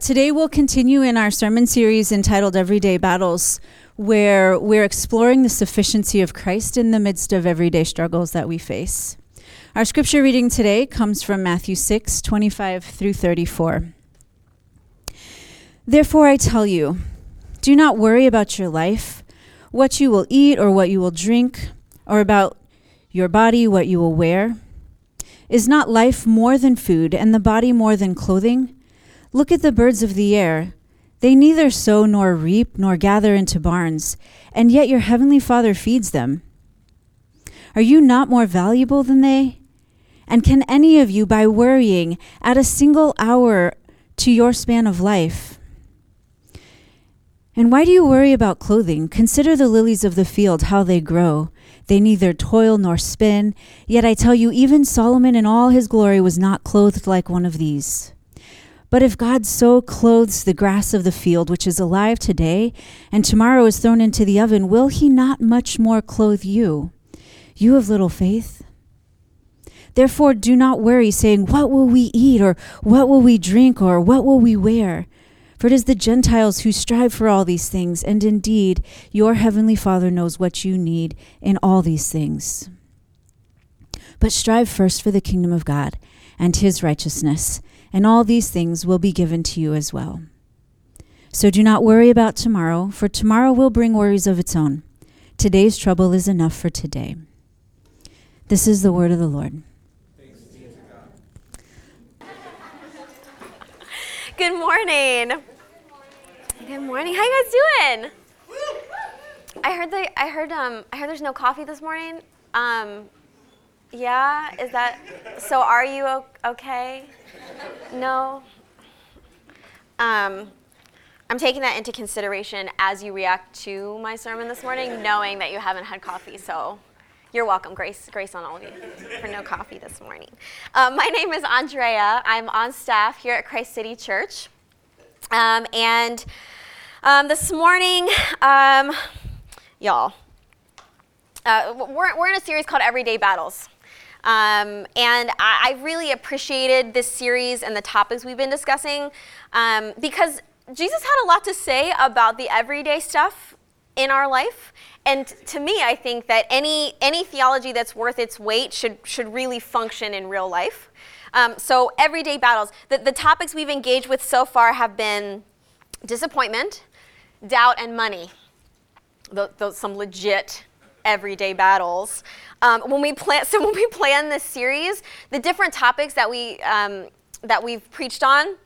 Today we'll continue in our sermon series entitled Everyday Battles, where we're exploring the sufficiency of Christ in the midst of everyday struggles that we face. Our scripture reading today comes from Matthew 6 25 through 34. Therefore, I tell you, do not worry about your life, what you will eat or what you will drink, or about your body, what you will wear. Is not life more than food, and the body more than clothing? Look at the birds of the air. They neither sow nor reap nor gather into barns, and yet your heavenly Father feeds them. Are you not more valuable than they? And can any of you, by worrying, add a single hour to your span of life? And why do you worry about clothing? Consider the lilies of the field, how they grow. They neither toil nor spin. Yet I tell you, even Solomon in all his glory was not clothed like one of these. But if God so clothes the grass of the field, which is alive today, and tomorrow is thrown into the oven, will he not much more clothe you, you of little faith? Therefore, do not worry, saying, What will we eat, or what will we drink, or what will we wear? For it is the Gentiles who strive for all these things, and indeed, your heavenly Father knows what you need in all these things. But strive first for the kingdom of God and his righteousness and all these things will be given to you as well. So do not worry about tomorrow, for tomorrow will bring worries of its own. Today's trouble is enough for today. This is the word of the Lord. Good morning. Good morning. How you guys doing? I heard they, I heard um I heard there's no coffee this morning. Um yeah, is that so are you okay? No. Um, I'm taking that into consideration as you react to my sermon this morning, knowing that you haven't had coffee. So you're welcome. Grace, grace on all of you for no coffee this morning. Um, my name is Andrea. I'm on staff here at Christ City Church. Um, and um, this morning, um, y'all, uh, we're, we're in a series called Everyday Battles. Um, and I, I, really appreciated this series and the topics we've been discussing um, because Jesus had a lot to say about the everyday stuff in our life. And to me, I think that any, any theology that's worth its weight should, should really function in real life. Um, so, everyday battles. The, the topics we've engaged with so far have been disappointment, doubt, and money. Those, some legit everyday battles. Um, when we plan, so when we plan this series, the different topics that we um, that we've preached on,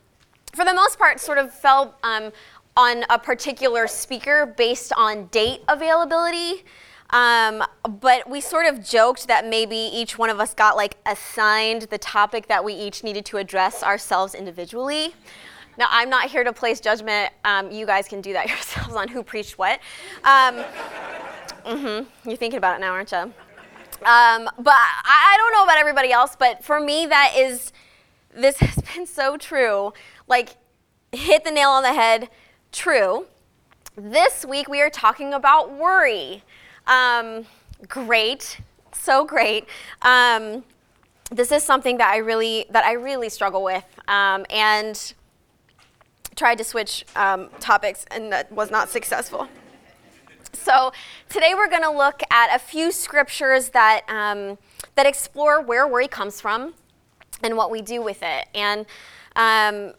for the most part, sort of fell um, on a particular speaker based on date availability. Um, but we sort of joked that maybe each one of us got like assigned the topic that we each needed to address ourselves individually. Now, I'm not here to place judgment. Um, you guys can do that yourselves on who preached what. Um, mm-hmm. You're thinking about it now, aren't you? Um, but I, I don't know about everybody else, but for me, that is, this has been so true. Like, hit the nail on the head, true. This week, we are talking about worry. Um, great, so great. Um, this is something that I really that I really struggle with, um, and tried to switch um, topics, and that was not successful. So today we're going to look at a few scriptures that, um, that explore where worry comes from and what we do with it. And, um,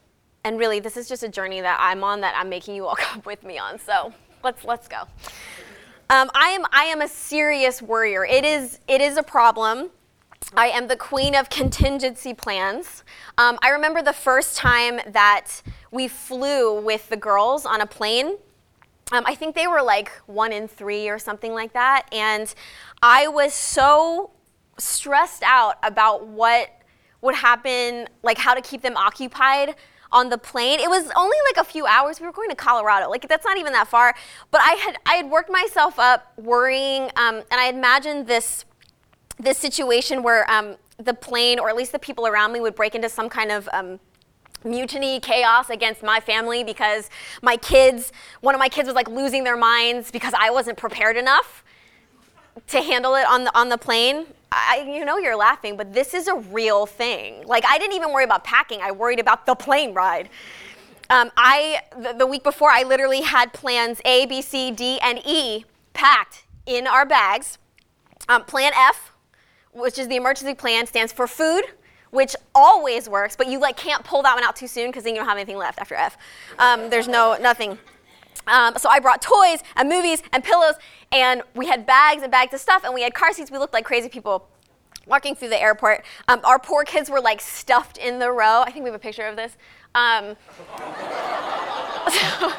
and really, this is just a journey that I'm on that I'm making you all come with me on. So let's, let's go. Um, I, am, I am a serious worrier. It is, it is a problem. I am the queen of contingency plans. Um, I remember the first time that we flew with the girls on a plane um, I think they were like one in three or something like that. And I was so stressed out about what would happen, like how to keep them occupied on the plane. It was only like a few hours. We were going to Colorado. Like that's not even that far. But I had I had worked myself up worrying, um, and I imagined this this situation where um, the plane, or at least the people around me, would break into some kind of um, mutiny, chaos against my family because my kids, one of my kids was like losing their minds because I wasn't prepared enough to handle it on the on the plane. I, you know you're laughing, but this is a real thing. Like I didn't even worry about packing. I worried about the plane ride. um, I the, the week before I literally had plans A, B, C, D, and E packed in our bags. Um, plan F, which is the emergency plan, stands for food, which always works, but you like can't pull that one out too soon because then you don't have anything left after F. Um, there's no nothing. Um, so I brought toys and movies and pillows, and we had bags and bags of stuff, and we had car seats. We looked like crazy people walking through the airport. Um, our poor kids were like stuffed in the row. I think we have a picture of this. Um, so,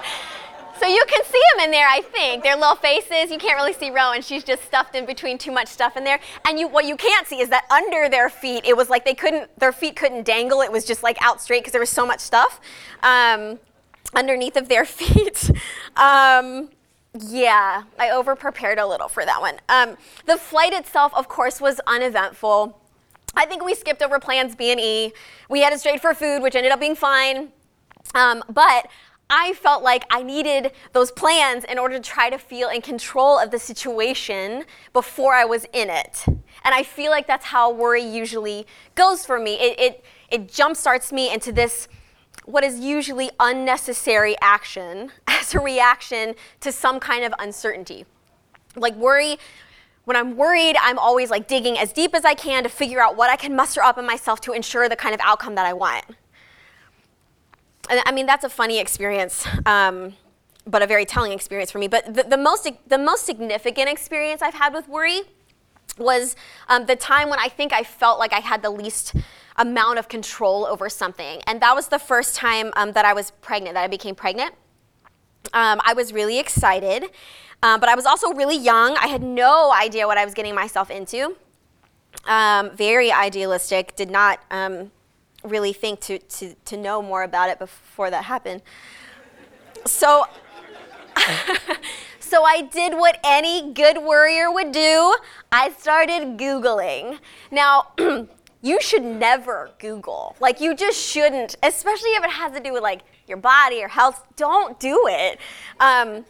so you can see them in there, I think. Their little faces. You can't really see Rowan. She's just stuffed in between too much stuff in there. And you, what you can't see is that under their feet, it was like they couldn't, their feet couldn't dangle. It was just like out straight because there was so much stuff um, underneath of their feet. Um, yeah, I over prepared a little for that one. Um, the flight itself, of course, was uneventful. I think we skipped over plans B and E. We headed straight for food, which ended up being fine. Um, but I felt like I needed those plans in order to try to feel in control of the situation before I was in it. And I feel like that's how worry usually goes for me. It, it, it jumpstarts me into this, what is usually unnecessary action as a reaction to some kind of uncertainty. Like worry, when I'm worried, I'm always like digging as deep as I can to figure out what I can muster up in myself to ensure the kind of outcome that I want and I mean, that's a funny experience, um, but a very telling experience for me. But the, the, most, the most significant experience I've had with worry was um, the time when I think I felt like I had the least amount of control over something. And that was the first time um, that I was pregnant, that I became pregnant. Um, I was really excited, um, but I was also really young. I had no idea what I was getting myself into. Um, very idealistic, did not really think to, to, to know more about it before that happened. So, so I did what any good worrier would do. I started Googling. Now, you should never Google. Like, you just shouldn't, especially if it has to do with like your body or health. Don't do it. Um,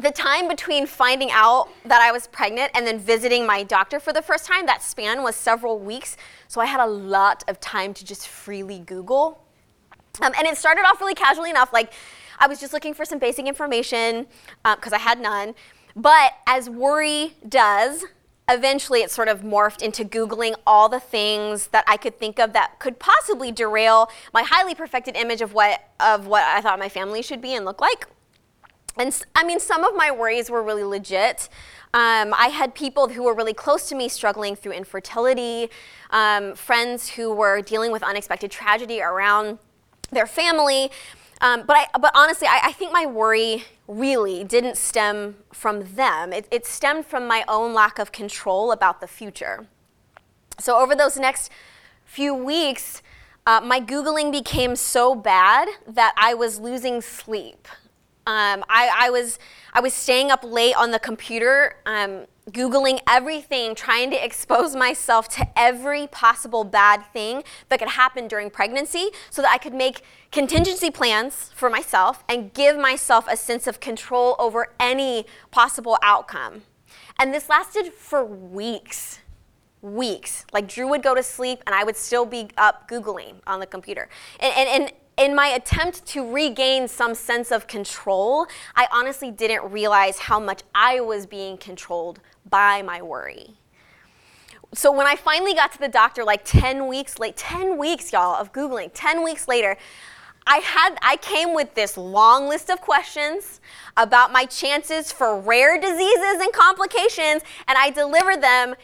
the time between finding out that I was pregnant and then visiting my doctor for the first time, that span was several weeks. So I had a lot of time to just freely Google. Um, and it started off really casually enough. Like I was just looking for some basic information because uh, I had none. But as worry does, eventually it sort of morphed into Googling all the things that I could think of that could possibly derail my highly perfected image of what, of what I thought my family should be and look like. And I mean, some of my worries were really legit. Um, I had people who were really close to me struggling through infertility, um, friends who were dealing with unexpected tragedy around their family. Um, but, I, but honestly, I, I, think my worry really didn't stem from them. It, it stemmed from my own lack of control about the future. So over those next few weeks, uh, my Googling became so bad that I was losing sleep. Um, I, I, was, I was staying up late on the computer, um, Googling everything, trying to expose myself to every possible bad thing that could happen during pregnancy so that I could make contingency plans for myself and give myself a sense of control over any possible outcome. And this lasted for weeks. Weeks. Like Drew would go to sleep and I would still be up Googling on the computer. And, and, and in my attempt to regain some sense of control, I honestly didn't realize how much I was being controlled by my worry. So when I finally got to the doctor, like 10 weeks late, 10 weeks, y'all, of Googling, 10 weeks later, I had I came with this long list of questions about my chances for rare diseases and complications, and I delivered them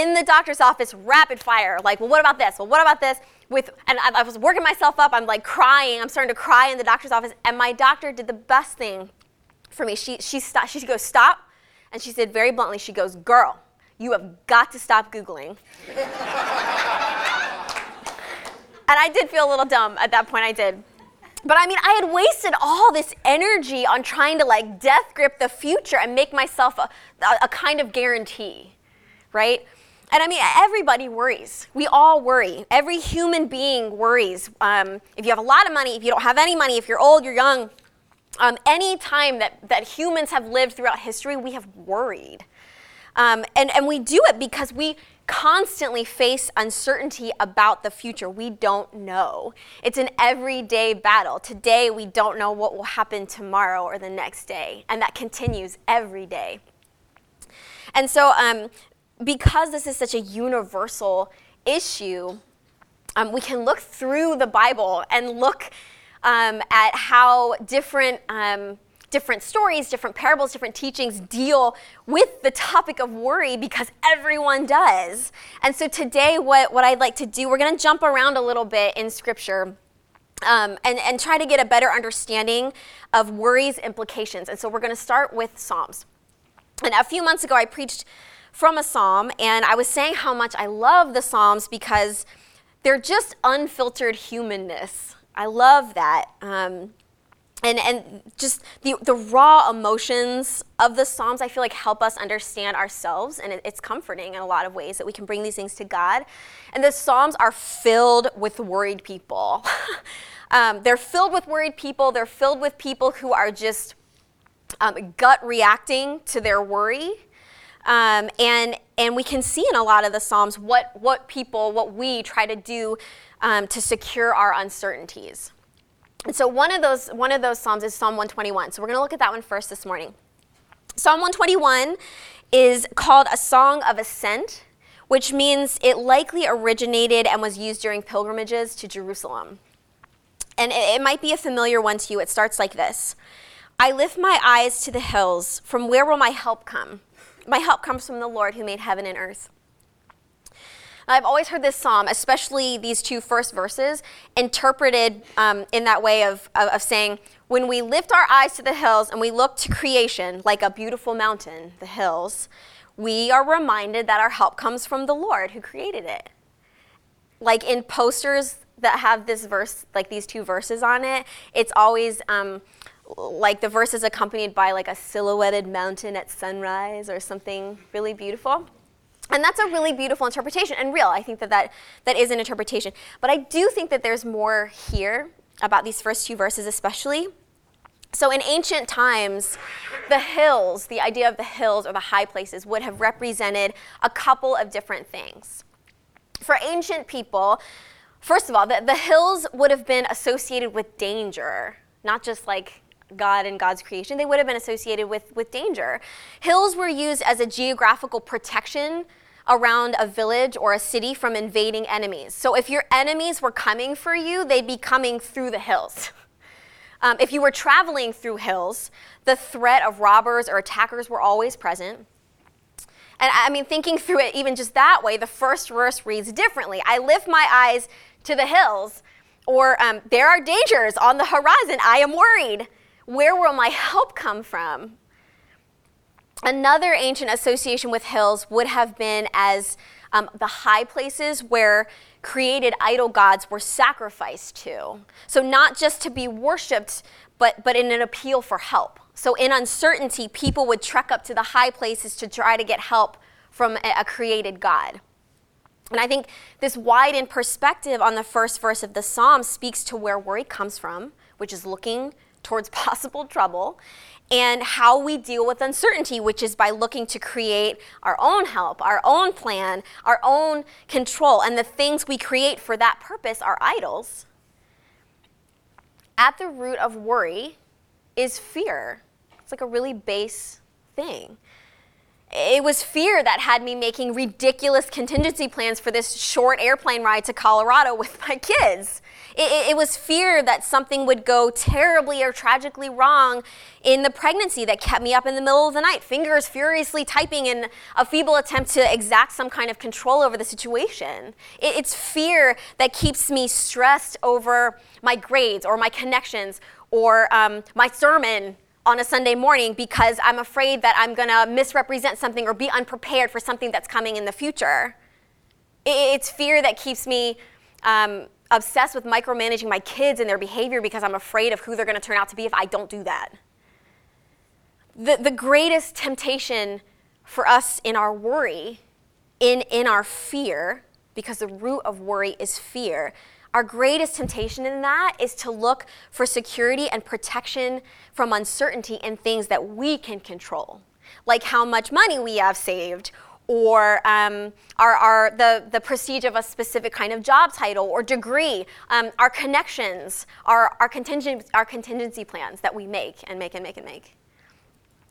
in the doctor's office rapid fire. Like, well, what about this? Well, what about this? with, and I, I was working myself up. I'm like crying. I'm starting to cry in the doctor's office. And my doctor did the best thing for me. She, she, stopped, she goes, stop. And she said very bluntly, she goes, girl, you have got to stop Googling. and I did feel a little dumb at that point, I did. But I mean, I had wasted all this energy on trying to like death grip the future and make myself a, a, a kind of guarantee, right? And I mean, everybody worries. We all worry. Every human being worries. Um, if you have a lot of money, if you don't have any money, if you're old, you're young, um, any time that, that humans have lived throughout history, we have worried. Um, and, and we do it because we constantly face uncertainty about the future. We don't know. It's an everyday battle. Today, we don't know what will happen tomorrow or the next day, and that continues every day. And so, um, because this is such a universal issue, um, we can look through the Bible and look um, at how different um, different stories, different parables, different teachings deal with the topic of worry because everyone does. And so today, what, what I'd like to do, we're going to jump around a little bit in Scripture. Um, and, and try to get a better understanding of worry's implications. And so we're going to start with Psalms. And a few months ago, I preached from a psalm, and I was saying how much I love the Psalms because they're just unfiltered humanness. I love that. Um, and, and just the, the raw emotions of the Psalms, I feel like help us understand ourselves, and it, it's comforting in a lot of ways that we can bring these things to God. And the Psalms are filled with worried people. um, they're filled with worried people, they're filled with people who are just um, gut reacting to their worry. Um, and, and we can see in a lot of the Psalms what, what people, what we try to do um, to secure our uncertainties. And so one of those, one of those Psalms is Psalm 121. So we're going to look at that one first this morning. Psalm 121 is called a song of ascent, which means it likely originated and was used during pilgrimages to Jerusalem. And it, it might be a familiar one to you. It starts like this I lift my eyes to the hills. From where will my help come? My help comes from the Lord who made heaven and earth. I've always heard this psalm, especially these two first verses, interpreted um, in that way of, of, of saying, when we lift our eyes to the hills and we look to creation like a beautiful mountain, the hills, we are reminded that our help comes from the Lord who created it. Like in posters that have this verse, like these two verses on it, it's always um, like the verse is accompanied by like a silhouetted mountain at sunrise or something really beautiful. And that's a really beautiful interpretation and real. I think that, that that is an interpretation. But I do think that there's more here about these first two verses, especially. So, in ancient times, the hills, the idea of the hills or the high places, would have represented a couple of different things. For ancient people, first of all, the, the hills would have been associated with danger, not just like God and God's creation, they would have been associated with, with danger. Hills were used as a geographical protection around a village or a city from invading enemies. So if your enemies were coming for you, they'd be coming through the hills. Um, if you were traveling through hills, the threat of robbers or attackers were always present. And I mean, thinking through it even just that way, the first verse reads differently. I lift my eyes to the hills, or um, there are dangers on the horizon. I am worried. Where will my help come from? Another ancient association with hills would have been as um, the high places where created idol gods were sacrificed to. So, not just to be worshiped, but, but in an appeal for help. So, in uncertainty, people would trek up to the high places to try to get help from a, a created God. And I think this widened perspective on the first verse of the psalm speaks to where worry comes from, which is looking towards possible trouble, and how we deal with uncertainty, which is by looking to create our own help, our own plan, our own control. And the things we create for that purpose are idols. At the root of worry is fear. It's like a really base thing. It was fear that had me making ridiculous contingency plans for this short airplane ride to Colorado with my kids. It, it, was fear that something would go terribly or tragically wrong in the pregnancy that kept me up in the middle of the night, fingers furiously typing in a feeble attempt to exact some kind of control over the situation. It, it's fear that keeps me stressed over my grades or my connections or um, my sermon on a Sunday morning because I'm afraid that I'm going to misrepresent something or be unprepared for something that's coming in the future. It's fear that keeps me um, obsessed with micromanaging my kids and their behavior because I'm afraid of who they're going to turn out to be if I don't do that. The, the greatest temptation for us in our worry, in, in our fear, because the root of worry is fear, our greatest temptation in that is to look for security and protection from uncertainty in things that we can control, like how much money we have saved or um, our, our, the, the prestige of a specific kind of job title or degree, um, our connections, our, our, contingent, our contingency plans that we make and make and make and make.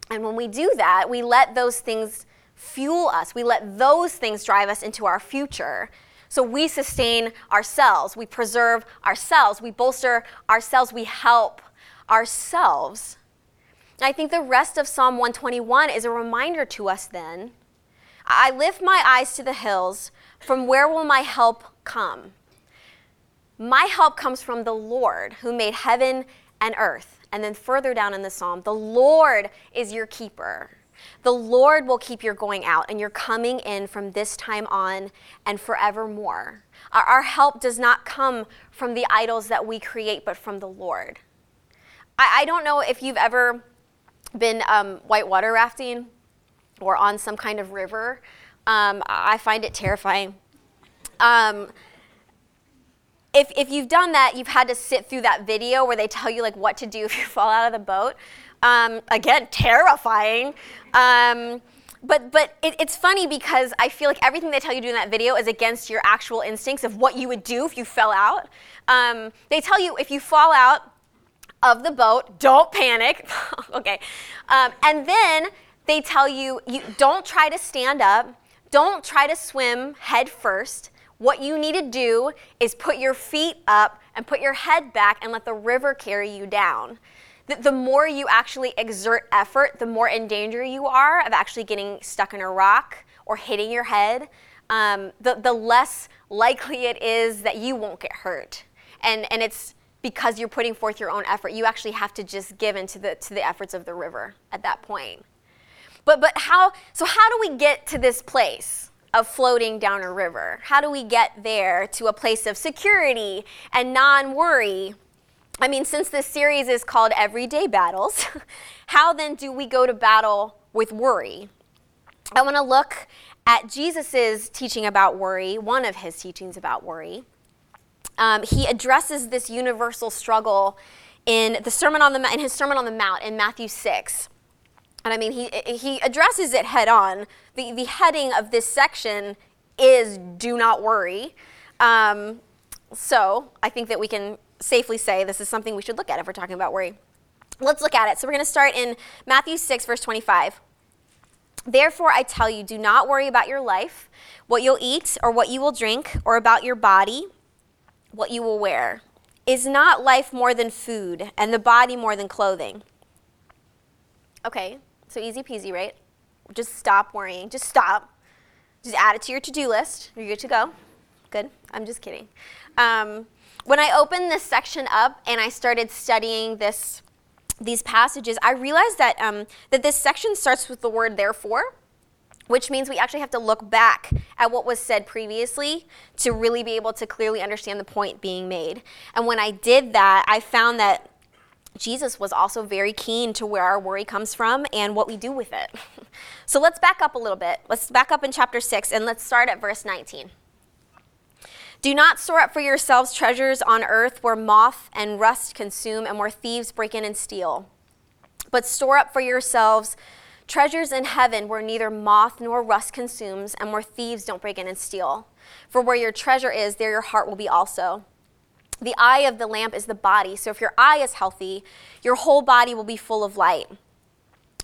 And when we do that, we let those things fuel us. We let those things drive us into our future. So we sustain ourselves, we preserve ourselves, we bolster ourselves, we help ourselves. I think the rest of Psalm 121 is a reminder to us then. I lift my eyes to the hills. From where will my help come? My help comes from the Lord who made heaven and earth. And then further down in the psalm, the Lord is your keeper. The Lord will keep your going out and your coming in from this time on and forevermore. Our, our help does not come from the idols that we create, but from the Lord. I, I don't know if you've ever been um, whitewater rafting or on some kind of river. Um, I find it terrifying. Um, if, if you've done that, you've had to sit through that video where they tell you like what to do if you fall out of the boat. Um, again, terrifying. Um, but but it, it's funny because I feel like everything they tell you to do in that video is against your actual instincts of what you would do if you fell out. Um, they tell you if you fall out of the boat, don't panic. okay, um, and then they tell you you don't try to stand up, don't try to swim head first. What you need to do is put your feet up and put your head back and let the river carry you down the, the more you actually exert effort, the more in danger you are of actually getting stuck in a rock or hitting your head. Um, the, the less likely it is that you won't get hurt. And, and it's because you're putting forth your own effort. You actually have to just give into the, to the efforts of the river at that point. But, but how, so how do we get to this place of floating down a river? How do we get there to a place of security and non worry I mean, since this series is called Everyday Battles, how then do we go to battle with worry? I want to look at Jesus' teaching about worry, one of his teachings about worry. Um, he addresses this universal struggle in the Sermon on the in his Sermon on the Mount in Matthew 6. And I mean, he, he addresses it head on. The, the heading of this section is Do Not Worry. Um, so I think that we can safely say this is something we should look at if we're talking about worry. Let's look at it. So we're going to start in Matthew 6, verse 25. Therefore, I tell you, do not worry about your life, what you'll eat or what you will drink, or about your body, what you will wear. Is not life more than food, and the body more than clothing? Okay, so easy peasy, right? Just stop worrying. Just stop. Just add it to your to do list. You're good to go. Good. I'm just kidding. Um, when I opened this section up and I started studying this, these passages, I realized that, um, that this section starts with the word therefore, which means we actually have to look back at what was said previously to really be able to clearly understand the point being made. And when I did that, I found that Jesus was also very keen to where our worry comes from and what we do with it. so let's back up a little bit. Let's back up in chapter 6 and let's start at verse 19. Do not store up for yourselves treasures on earth where moth and rust consume and where thieves break in and steal. But store up for yourselves treasures in heaven where neither moth nor rust consumes and where thieves don't break in and steal. For where your treasure is, there your heart will be also. The eye of the lamp is the body, so if your eye is healthy, your whole body will be full of light.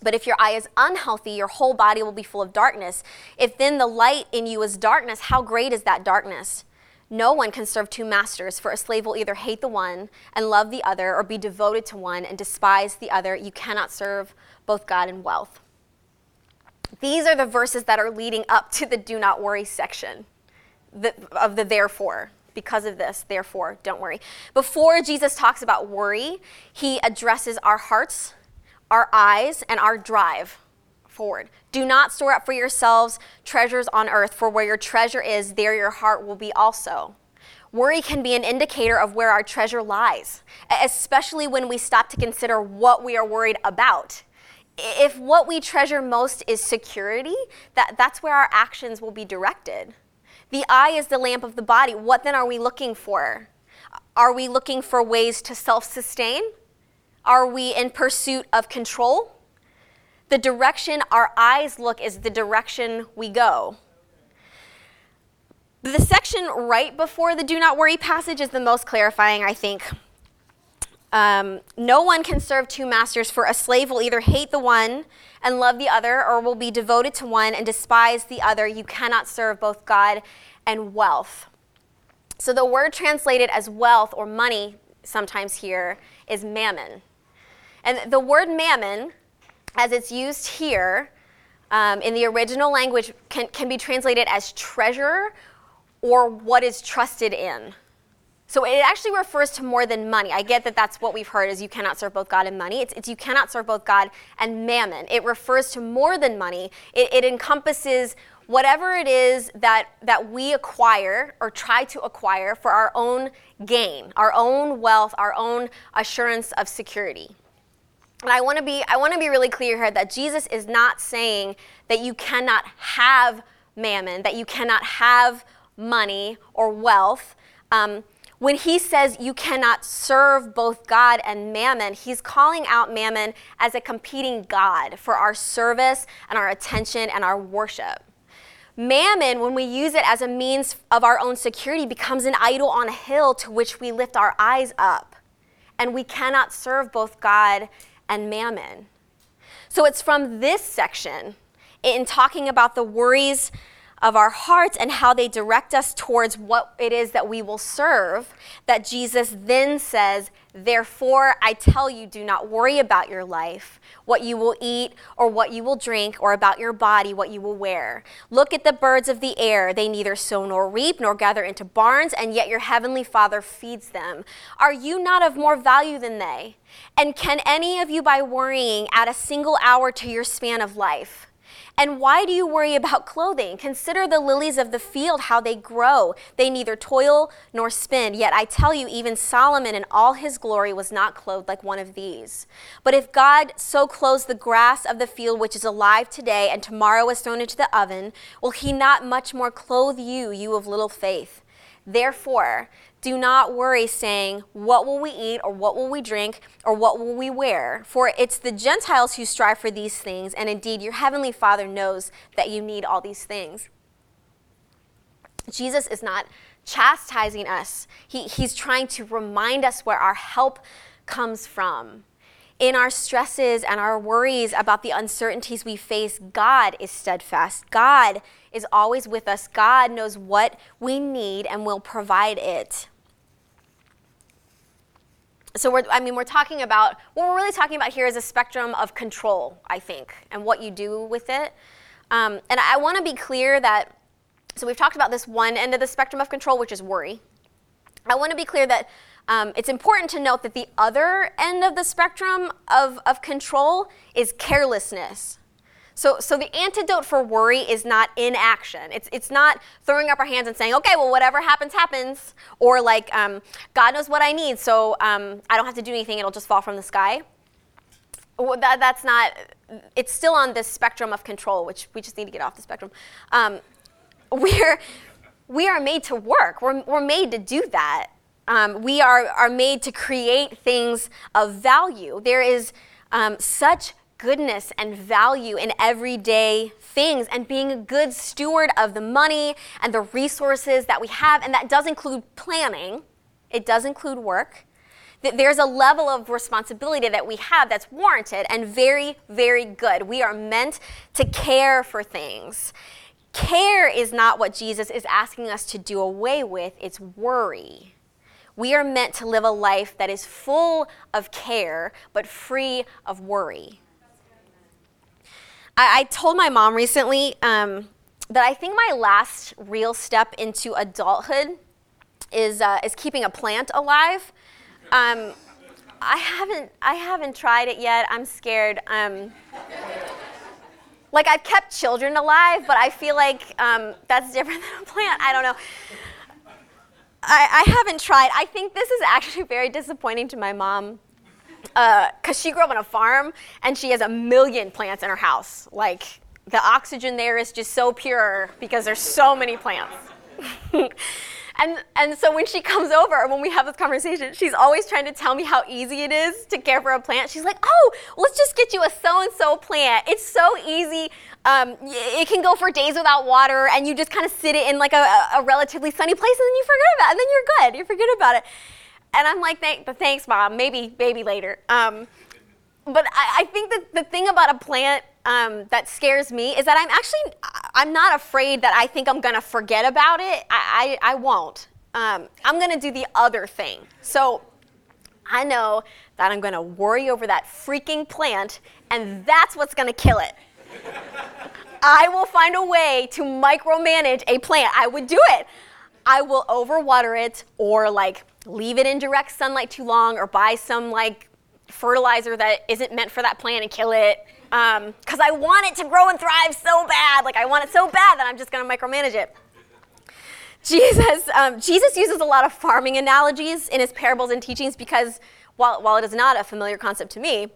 But if your eye is unhealthy, your whole body will be full of darkness. If then the light in you is darkness, how great is that darkness? No one can serve two masters, for a slave will either hate the one and love the other, or be devoted to one and despise the other. You cannot serve both God and wealth. These are the verses that are leading up to the do not worry section of the therefore. Because of this, therefore, don't worry. Before Jesus talks about worry, he addresses our hearts, our eyes, and our drive forward. Do not store up for yourselves treasures on earth, for where your treasure is, there your heart will be also. Worry can be an indicator of where our treasure lies, especially when we stop to consider what we are worried about. If what we treasure most is security, that, that's where our actions will be directed. The eye is the lamp of the body. What then are we looking for? Are we looking for ways to self sustain? Are we in pursuit of control? the direction our eyes look is the direction we go. The section right before the do not worry passage is the most clarifying, I think. Um, no one can serve two masters, for a slave will either hate the one and love the other, or will be devoted to one and despise the other. You cannot serve both God and wealth. So the word translated as wealth or money sometimes here is mammon. And the word mammon, as it's used here um, in the original language, can, can be translated as treasure or what is trusted in. So it actually refers to more than money. I get that that's what we've heard is you cannot serve both God and money. It's, it's you cannot serve both God and mammon. It refers to more than money. It, it encompasses whatever it is that, that we acquire or try to acquire for our own gain, our own wealth, our own assurance of security. And I want to be I want to be really clear here that Jesus is not saying that you cannot have mammon, that you cannot have money or wealth. Um, when he says you cannot serve both God and mammon, he's calling out mammon as a competing God for our service and our attention and our worship. Mammon, when we use it as a means of our own security, becomes an idol on a hill to which we lift our eyes up. And we cannot serve both God and mammon. So it's from this section, in talking about the worries of our hearts and how they direct us towards what it is that we will serve, that Jesus then says, Therefore, I tell you, do not worry about your life, what you will eat or what you will drink, or about your body, what you will wear. Look at the birds of the air. They neither sow nor reap nor gather into barns, and yet your heavenly Father feeds them. Are you not of more value than they? And can any of you, by worrying, add a single hour to your span of life? And why do you worry about clothing? Consider the lilies of the field, how they grow. They neither toil nor spin. Yet I tell you, even Solomon in all his glory was not clothed like one of these. But if God so clothes the grass of the field, which is alive today and tomorrow is thrown into the oven, will he not much more clothe you, you of little faith? Therefore, do not worry, saying, What will we eat, or what will we drink, or what will we wear? For it's the Gentiles who strive for these things, and indeed your heavenly Father knows that you need all these things. Jesus is not chastising us, he, He's trying to remind us where our help comes from. In our stresses and our worries about the uncertainties we face, God is steadfast. God is always with us. God knows what we need and will provide it. So we're, I mean, we're talking about what we're really talking about here is a spectrum of control, I think, and what you do with it. Um, and I want to be clear that, so we've talked about this one end of the spectrum of control, which is worry. I want to be clear that um, it's important to note that the other end of the spectrum of, of control is carelessness. So, so the antidote for worry is not inaction. It's, it's not throwing up our hands and saying, okay, well, whatever happens, happens. Or like, um, God knows what I need, so um, I don't have to do anything, it'll just fall from the sky. Well, that, that's not, it's still on this spectrum of control, which we just need to get off the spectrum. Um, we're, we are made to work, we're, we're made to do that. Um, we are, are made to create things of value. There is um, such goodness and value in everyday things and being a good steward of the money and the resources that we have. And that does include planning, it does include work. That There's a level of responsibility that we have that's warranted and very, very good. We are meant to care for things. Care is not what Jesus is asking us to do away with, it's worry. We are meant to live a life that is full of care, but free of worry. I, I told my mom recently um, that I think my last real step into adulthood is, uh, is keeping a plant alive. Um, I haven't I haven't tried it yet. I'm scared. Um, like I've kept children alive, but I feel like um, that's different than a plant. I don't know. I, I haven't tried. I think this is actually very disappointing to my mom because uh, she grew up on a farm and she has a million plants in her house. Like the oxygen there is just so pure because there's so many plants. And, and so when she comes over, when we have this conversation, she's always trying to tell me how easy it is to care for a plant. She's like, oh, let's just get you a so and so plant. It's so easy. Um, it can go for days without water, and you just kind of sit it in like a, a, relatively sunny place, and then you forget about it, and then you're good. You forget about it. And I'm like, Thank, thanks, mom. Maybe, maybe later. Um, but I, I, think that the thing about a plant um, that scares me is that I'm actually I'm not afraid that I think I'm gonna forget about it. I, I, I won't. Um, I'm gonna do the other thing. So I know that I'm gonna worry over that freaking plant, and that's what's gonna kill it. I will find a way to micromanage a plant. I would do it. I will overwater it or like leave it in direct sunlight too long or buy some like fertilizer that isn't meant for that plant and kill it because um, I want it to grow and thrive so bad. Like I want it so bad that I'm just going to micromanage it. Jesus, um, Jesus uses a lot of farming analogies in his parables and teachings because while, while it is not a familiar concept to me,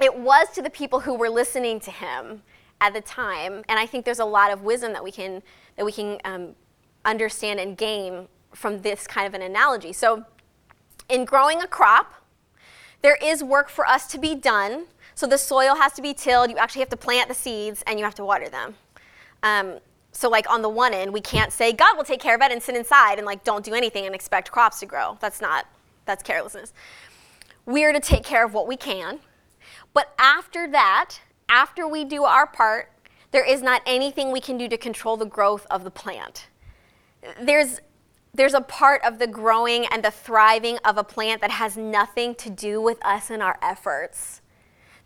it was to the people who were listening to him at the time. And I think there's a lot of wisdom that we can, that we can um, understand and gain from this kind of an analogy. So, in growing a crop, there is work for us to be done. So the soil has to be tilled. You actually have to plant the seeds and you have to water them. Um, so like on the one end, we can't say God will take care of it and sit inside and like don't do anything and expect crops to grow. That's not. That's carelessness. We are to take care of what we can. But after that, after we do our part, there is not anything we can do to control the growth of the plant. There's there's a part of the growing and the thriving of a plant that has nothing to do with us and our efforts.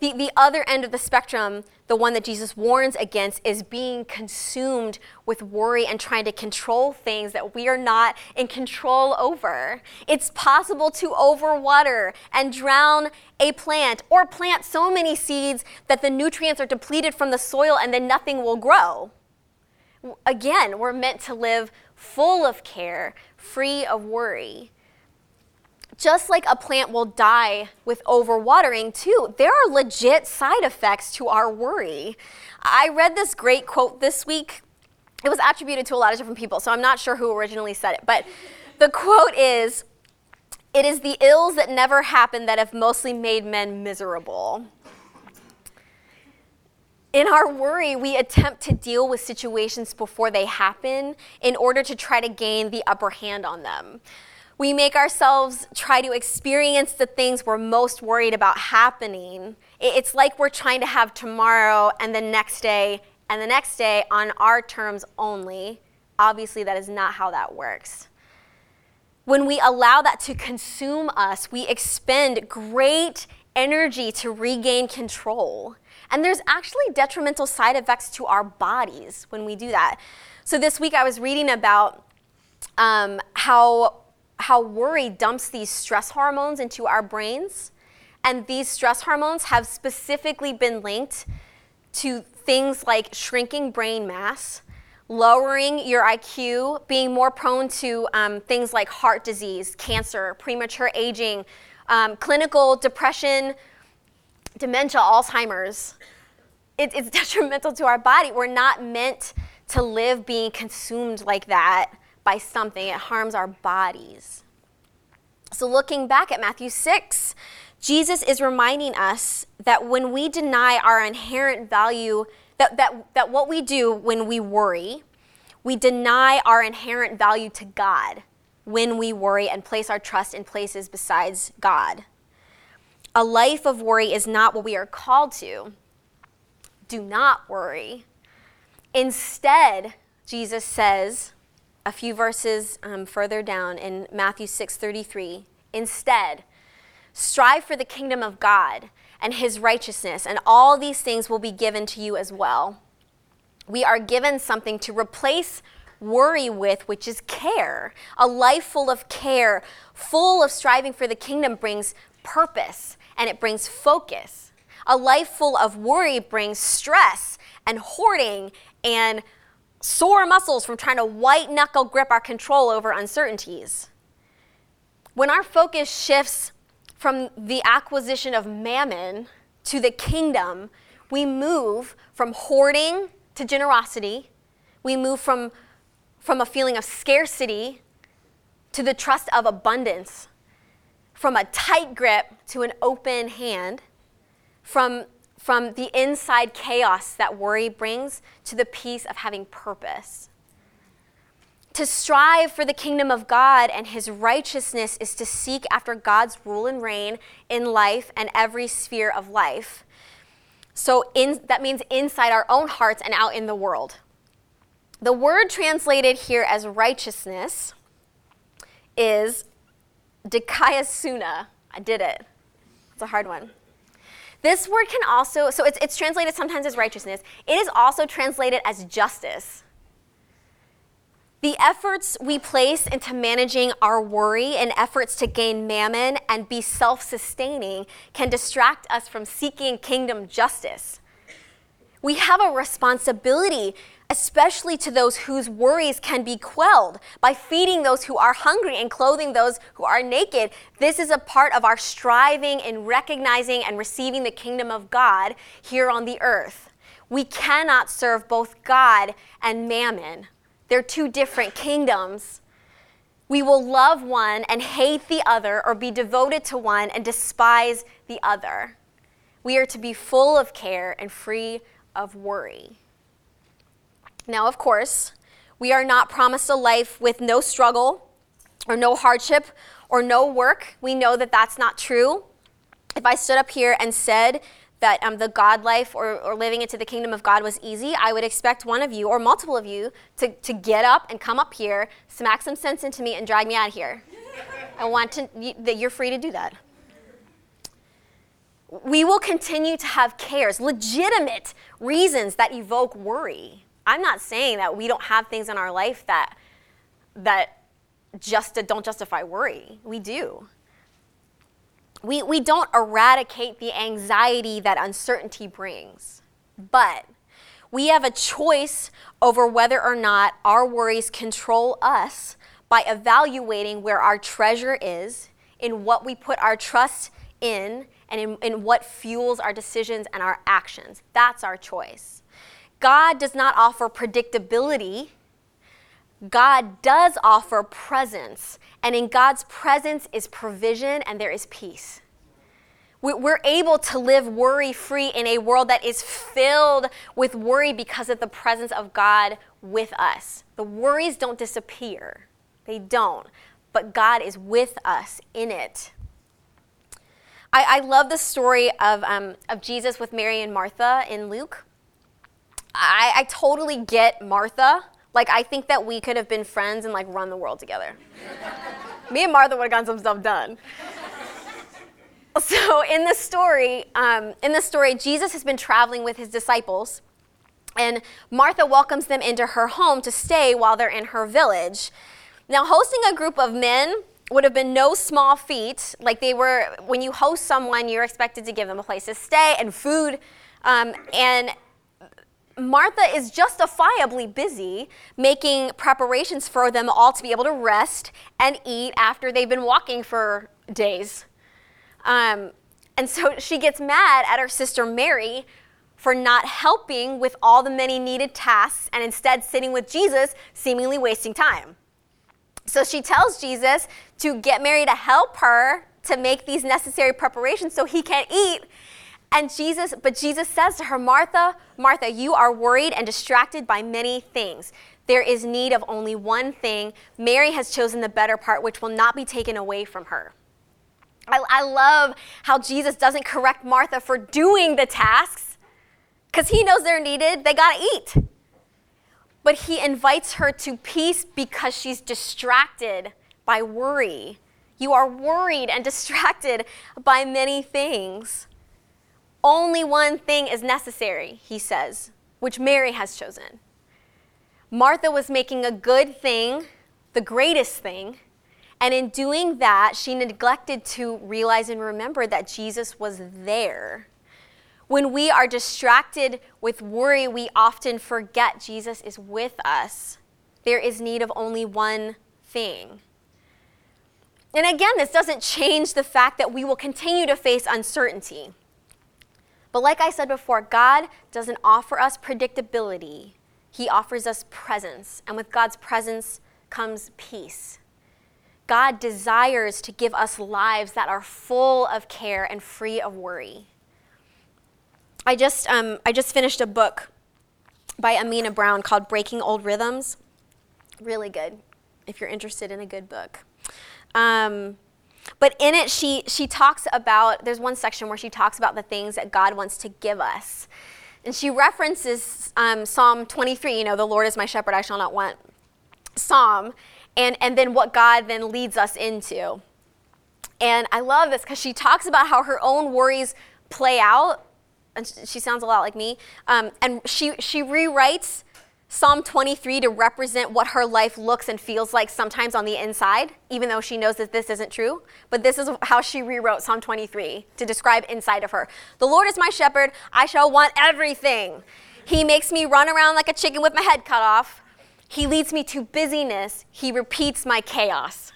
The, the other end of the spectrum, the one that Jesus warns against, is being consumed with worry and trying to control things that we are not in control over. It's possible to overwater and drown a plant or plant so many seeds that the nutrients are depleted from the soil and then nothing will grow. Again, we're meant to live full of care, free of worry. Just like a plant will die with overwatering, too, there are legit side effects to our worry. I read this great quote this week. It was attributed to a lot of different people, so I'm not sure who originally said it, but the quote is It is the ills that never happen that have mostly made men miserable. In our worry, we attempt to deal with situations before they happen in order to try to gain the upper hand on them. We make ourselves try to experience the things we're most worried about happening. It's like we're trying to have tomorrow and the next day and the next day on our terms only. Obviously, that is not how that works. When we allow that to consume us, we expend great energy to regain control. And there's actually detrimental side effects to our bodies when we do that. So this week I was reading about um, how, how worry dumps these stress hormones into our brains. And these stress hormones have specifically been linked to things like shrinking brain mass, lowering your IQ, being more prone to um, things like heart disease, cancer, premature aging, um, clinical depression, dementia, Alzheimer's, it, it's detrimental to our body. We're not meant to live being consumed like that by something, it harms our bodies. So, looking back at Matthew 6, Jesus is reminding us that when we deny our inherent value, that, that, that what we do when we worry, we deny our inherent value to God when we worry and place our trust in places besides God. A life of worry is not what we are called to. Do not worry. Instead, Jesus says a few verses um, further down in Matthew 6:33, instead, strive for the kingdom of God and his righteousness, and all these things will be given to you as well. We are given something to replace worry with, which is care. A life full of care, full of striving for the kingdom, brings purpose and it brings focus. A life full of worry brings stress and hoarding and sore muscles from trying to white knuckle grip our control over uncertainties. When our focus shifts from the acquisition of mammon to the kingdom, we move from hoarding to generosity. We move from, from a feeling of scarcity to the trust of abundance, from a tight grip to an open hand, from, from the inside chaos that worry brings to the peace of having purpose. To strive for the kingdom of God and his righteousness is to seek after God's rule and reign in life and every sphere of life. So in, that means inside our own hearts and out in the world. The word translated here as righteousness is dikaiosune. I did it. It's a hard one. This word can also, so it's, it's translated sometimes as righteousness. It is also translated as justice. The efforts we place into managing our worry and efforts to gain mammon and be self sustaining can distract us from seeking kingdom justice. We have a responsibility, especially to those whose worries can be quelled by feeding those who are hungry and clothing those who are naked. This is a part of our striving in recognizing and receiving the kingdom of God here on the earth. We cannot serve both God and mammon. They're two different kingdoms. We will love one and hate the other, or be devoted to one and despise the other. We are to be full of care and free of worry. Now, of course, we are not promised a life with no struggle or no hardship or no work. We know that that's not true. If I stood up here and said that um, the God life or, or living into the kingdom of God was easy, I would expect one of you or multiple of you to, to get up and come up here, smack some sense into me, and drag me out of here. I want to, that you're free to do that. We will continue to have cares, legitimate reasons that evoke worry. I'm not saying that we don't have things in our life that, that just don't justify worry. We do we, we don't eradicate the anxiety that uncertainty brings, but we have a choice over whether or not our worries control us by evaluating where our treasure is, in what we put our trust in, and in, in what fuels our decisions and our actions. That's our choice. God does not offer predictability. God does offer presence, and in God's presence is provision and there is peace. We're able to live worry free in a world that is filled with worry because of the presence of God with us. The worries don't disappear, they don't, but God is with us in it. I, I love the story of, um, of Jesus with Mary and Martha in Luke. I, I totally get Martha. Like, I think that we could have been friends and like run the world together. Me and Martha would have gotten some stuff done. So in the story, um, in the story, Jesus has been traveling with his disciples, and Martha welcomes them into her home to stay while they're in her village. Now, hosting a group of men would have been no small feat. Like they were, when you host someone, you're expected to give them a place to stay and food, um, and Martha is justifiably busy making preparations for them all to be able to rest and eat after they've been walking for days. Um, and so she gets mad at her sister Mary for not helping with all the many needed tasks and instead sitting with Jesus, seemingly wasting time. So she tells Jesus to get Mary to help her to make these necessary preparations so he can eat. And Jesus, but Jesus says to her, Martha, Martha, you are worried and distracted by many things. There is need of only one thing. Mary has chosen the better part, which will not be taken away from her. I, I love how Jesus doesn't correct Martha for doing the tasks because he knows they're needed. They got to eat. But he invites her to peace because she's distracted by worry. You are worried and distracted by many things. Only one thing is necessary, he says, which Mary has chosen. Martha was making a good thing, the greatest thing, and in doing that, she neglected to realize and remember that Jesus was there. When we are distracted with worry, we often forget Jesus is with us. There is need of only one thing. And again, this doesn't change the fact that we will continue to face uncertainty. But like I said before, God doesn't offer us predictability, He offers us presence. And with God's presence comes peace. God desires to give us lives that are full of care and free of worry. I just, um, I just finished a book by Amena Brown called Breaking Old Rhythms. Really good, if you're interested in a good book. Um, but in it, she, she talks about, there's one section where she talks about the things that God wants to give us. And she references um, Psalm 23, you know, the Lord is my shepherd, I shall not want. Psalm, and, and then what God then leads us into. And I love this because she talks about how her own worries play out. And she sounds a lot like me. Um, and she, she rewrites Psalm 23 to represent what her life looks and feels like sometimes on the inside, even though she knows that this isn't true. But this is how she rewrote Psalm 23 to describe inside of her. The Lord is my shepherd, I shall want everything. He makes me run around like a chicken with my head cut off. He leads me to busyness, He repeats my chaos.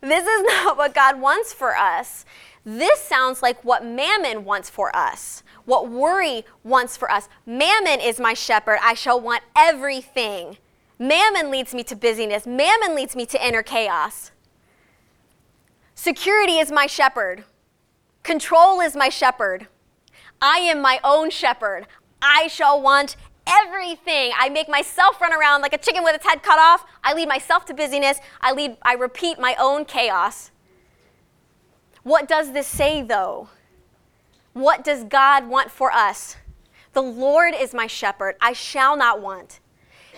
This is not what God wants for us. This sounds like what mammon wants for us what worry wants for us. Mammon is my shepherd. I shall want everything. Mammon leads me to busyness. Mammon leads me to inner chaos. Security is my shepherd. Control is my shepherd. I am my own shepherd. I shall want everything. I make myself run around like a chicken with its head cut off. I lead myself to busyness. I lead I repeat my own chaos. What does this say though? What does God want for us? The Lord is my shepherd, I shall not want.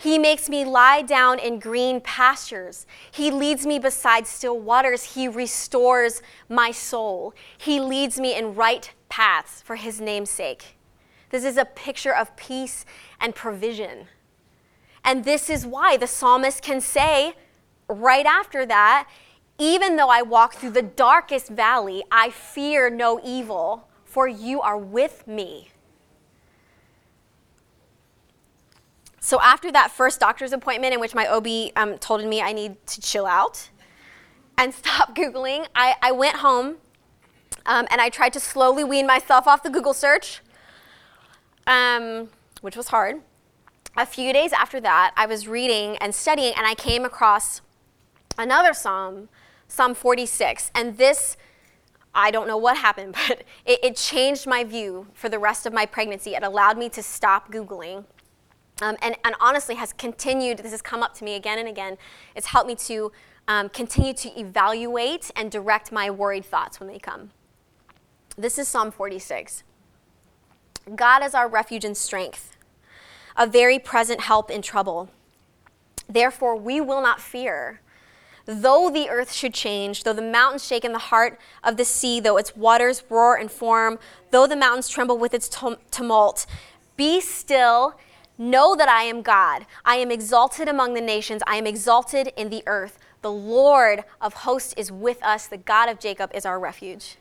He makes me lie down in green pastures. He leads me beside still waters. He restores my soul. He leads me in right paths for his name's sake. This is a picture of peace and provision. And this is why the psalmist can say right after that, even though I walk through the darkest valley, I fear no evil for you are with me. So, after that first doctor's appointment, in which my OB um, told me I need to chill out and stop Googling, I, I went home um, and I tried to slowly wean myself off the Google search, um, which was hard. A few days after that, I was reading and studying, and I came across another psalm, Psalm 46. And this I don't know what happened, but it, it, changed my view for the rest of my pregnancy. It allowed me to stop Googling. Um, and, and, honestly, has continued, this has come up to me again and again. It's helped me to um, continue to evaluate and direct my worried thoughts when they come. This is Psalm 46. God is our refuge and strength, a very present help in trouble. Therefore, we will not fear Though the earth should change, though the mountains shake in the heart of the sea, though its waters roar and form, though the mountains tremble with its tumult, be still. Know that I am God. I am exalted among the nations. I am exalted in the earth. The Lord of hosts is with us. The God of Jacob is our refuge.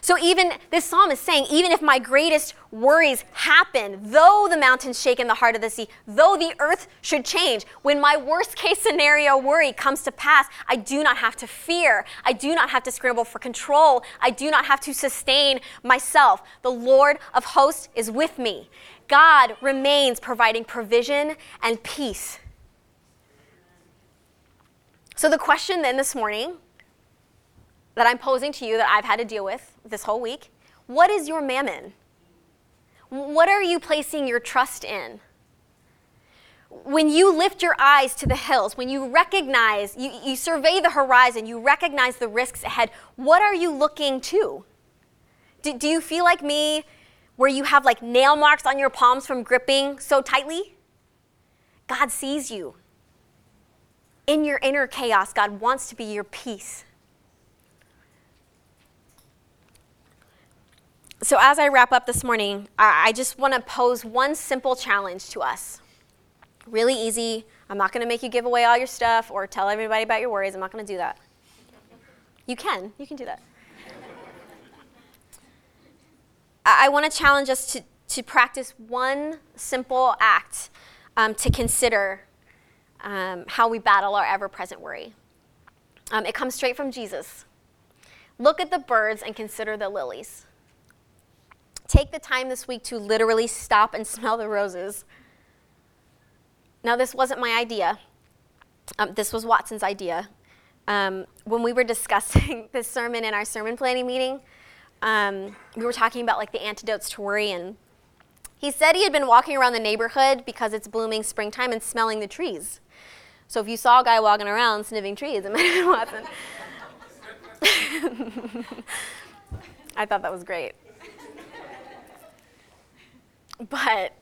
So, even this psalm is saying, even if my greatest worries happen, though the mountains shake in the heart of the sea, though the earth should change, when my worst case scenario worry comes to pass, I do not have to fear. I do not have to scramble for control. I do not have to sustain myself. The Lord of hosts is with me. God remains providing provision and peace. So, the question then this morning that I'm posing to you that I've had to deal with this whole week what is your mammon? What are you placing your trust in? When you lift your eyes to the hills, when you recognize, you, you survey the horizon, you recognize the risks ahead, what are you looking to? Do, do you feel like me where you have like nail marks on your palms from gripping so tightly? God sees you. In your inner chaos, God wants to be your peace. So, as I wrap up this morning, I just want to pose one simple challenge to us. Really easy. I'm not going to make you give away all your stuff or tell everybody about your worries. I'm not going to do that. You can. You can do that. I want to challenge us to, to practice one simple act um, to consider um, how we battle our ever present worry. Um, it comes straight from Jesus. Look at the birds and consider the lilies. Take the time this week to literally stop and smell the roses. Now, this wasn't my idea. um, this was Watson's idea. Um, when we were discussing this sermon in our sermon planning meeting, um, we were talking about like the antidotes to worry, and he said he had been walking around the neighborhood because it's blooming springtime and smelling the trees. So if you saw a guy walking around sniffing trees, it might have been Watson. I thought that was great. But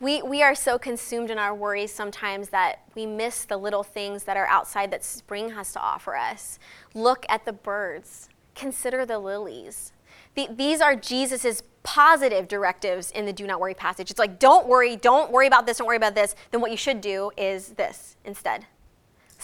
we, we are so consumed in our worries sometimes that we miss the little things that are outside that spring has to offer us. Look at the birds, consider the lilies. The, these are Jesus' positive directives in the do not worry passage. It's like, don't worry, don't worry about this, don't worry about this. Then what you should do is this instead.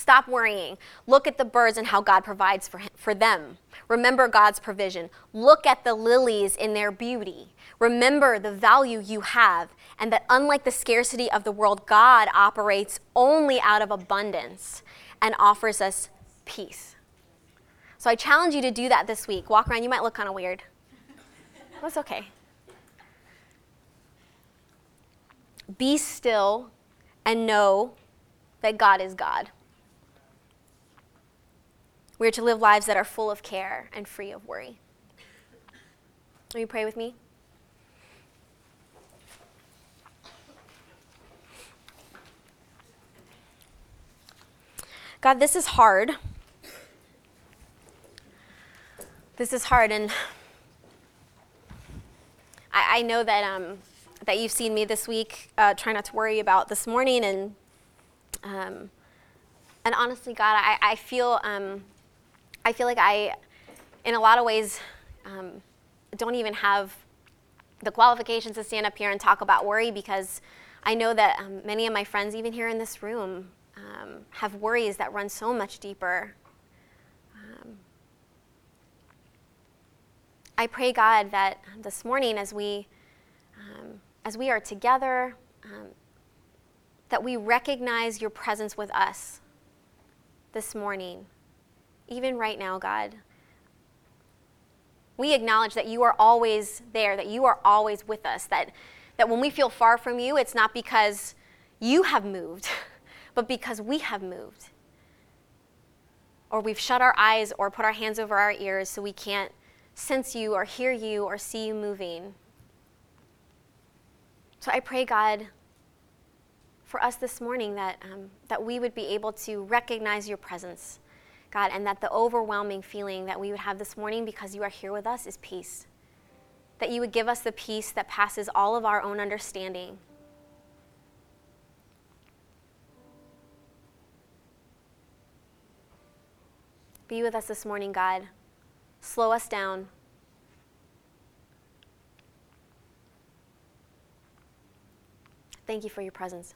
Stop worrying. Look at the birds and how God provides for, for them. Remember God's provision. Look at the lilies in their beauty. Remember the value you have, and that unlike the scarcity of the world, God operates only out of abundance and offers us peace. So I challenge you to do that this week. Walk around, you might look kind of weird. That's okay. Be still and know that God is God. We are to live lives that are full of care and free of worry. Will you pray with me? God, this is hard. This is hard, and I, I know that um, that you've seen me this week uh, try not to worry about this morning, and um, and honestly, God, I, I feel um, I feel like I, in a lot of ways, um, don't even have the qualifications to stand up here and talk about worry because I know that um, many of my friends, even here in this room, um, have worries that run so much deeper. Um, I pray, God, that this morning, as we um, as we are together, um, that we recognize your presence with us this morning even right now, God. We acknowledge that you are always there, that you are always with us, that, that when we feel far from you, it's not because you have moved, but because we have moved. Or we've shut our eyes or put our hands over our ears so we can't sense you or hear you or see you moving. So I pray, God, for us this morning that, um, that we would be able to recognize your presence God, and that the overwhelming feeling that we would have this morning because you are here with us is peace. That you would give us the peace that passes all of our own understanding. Be with us this morning, God. Slow us down. Thank you for your presence.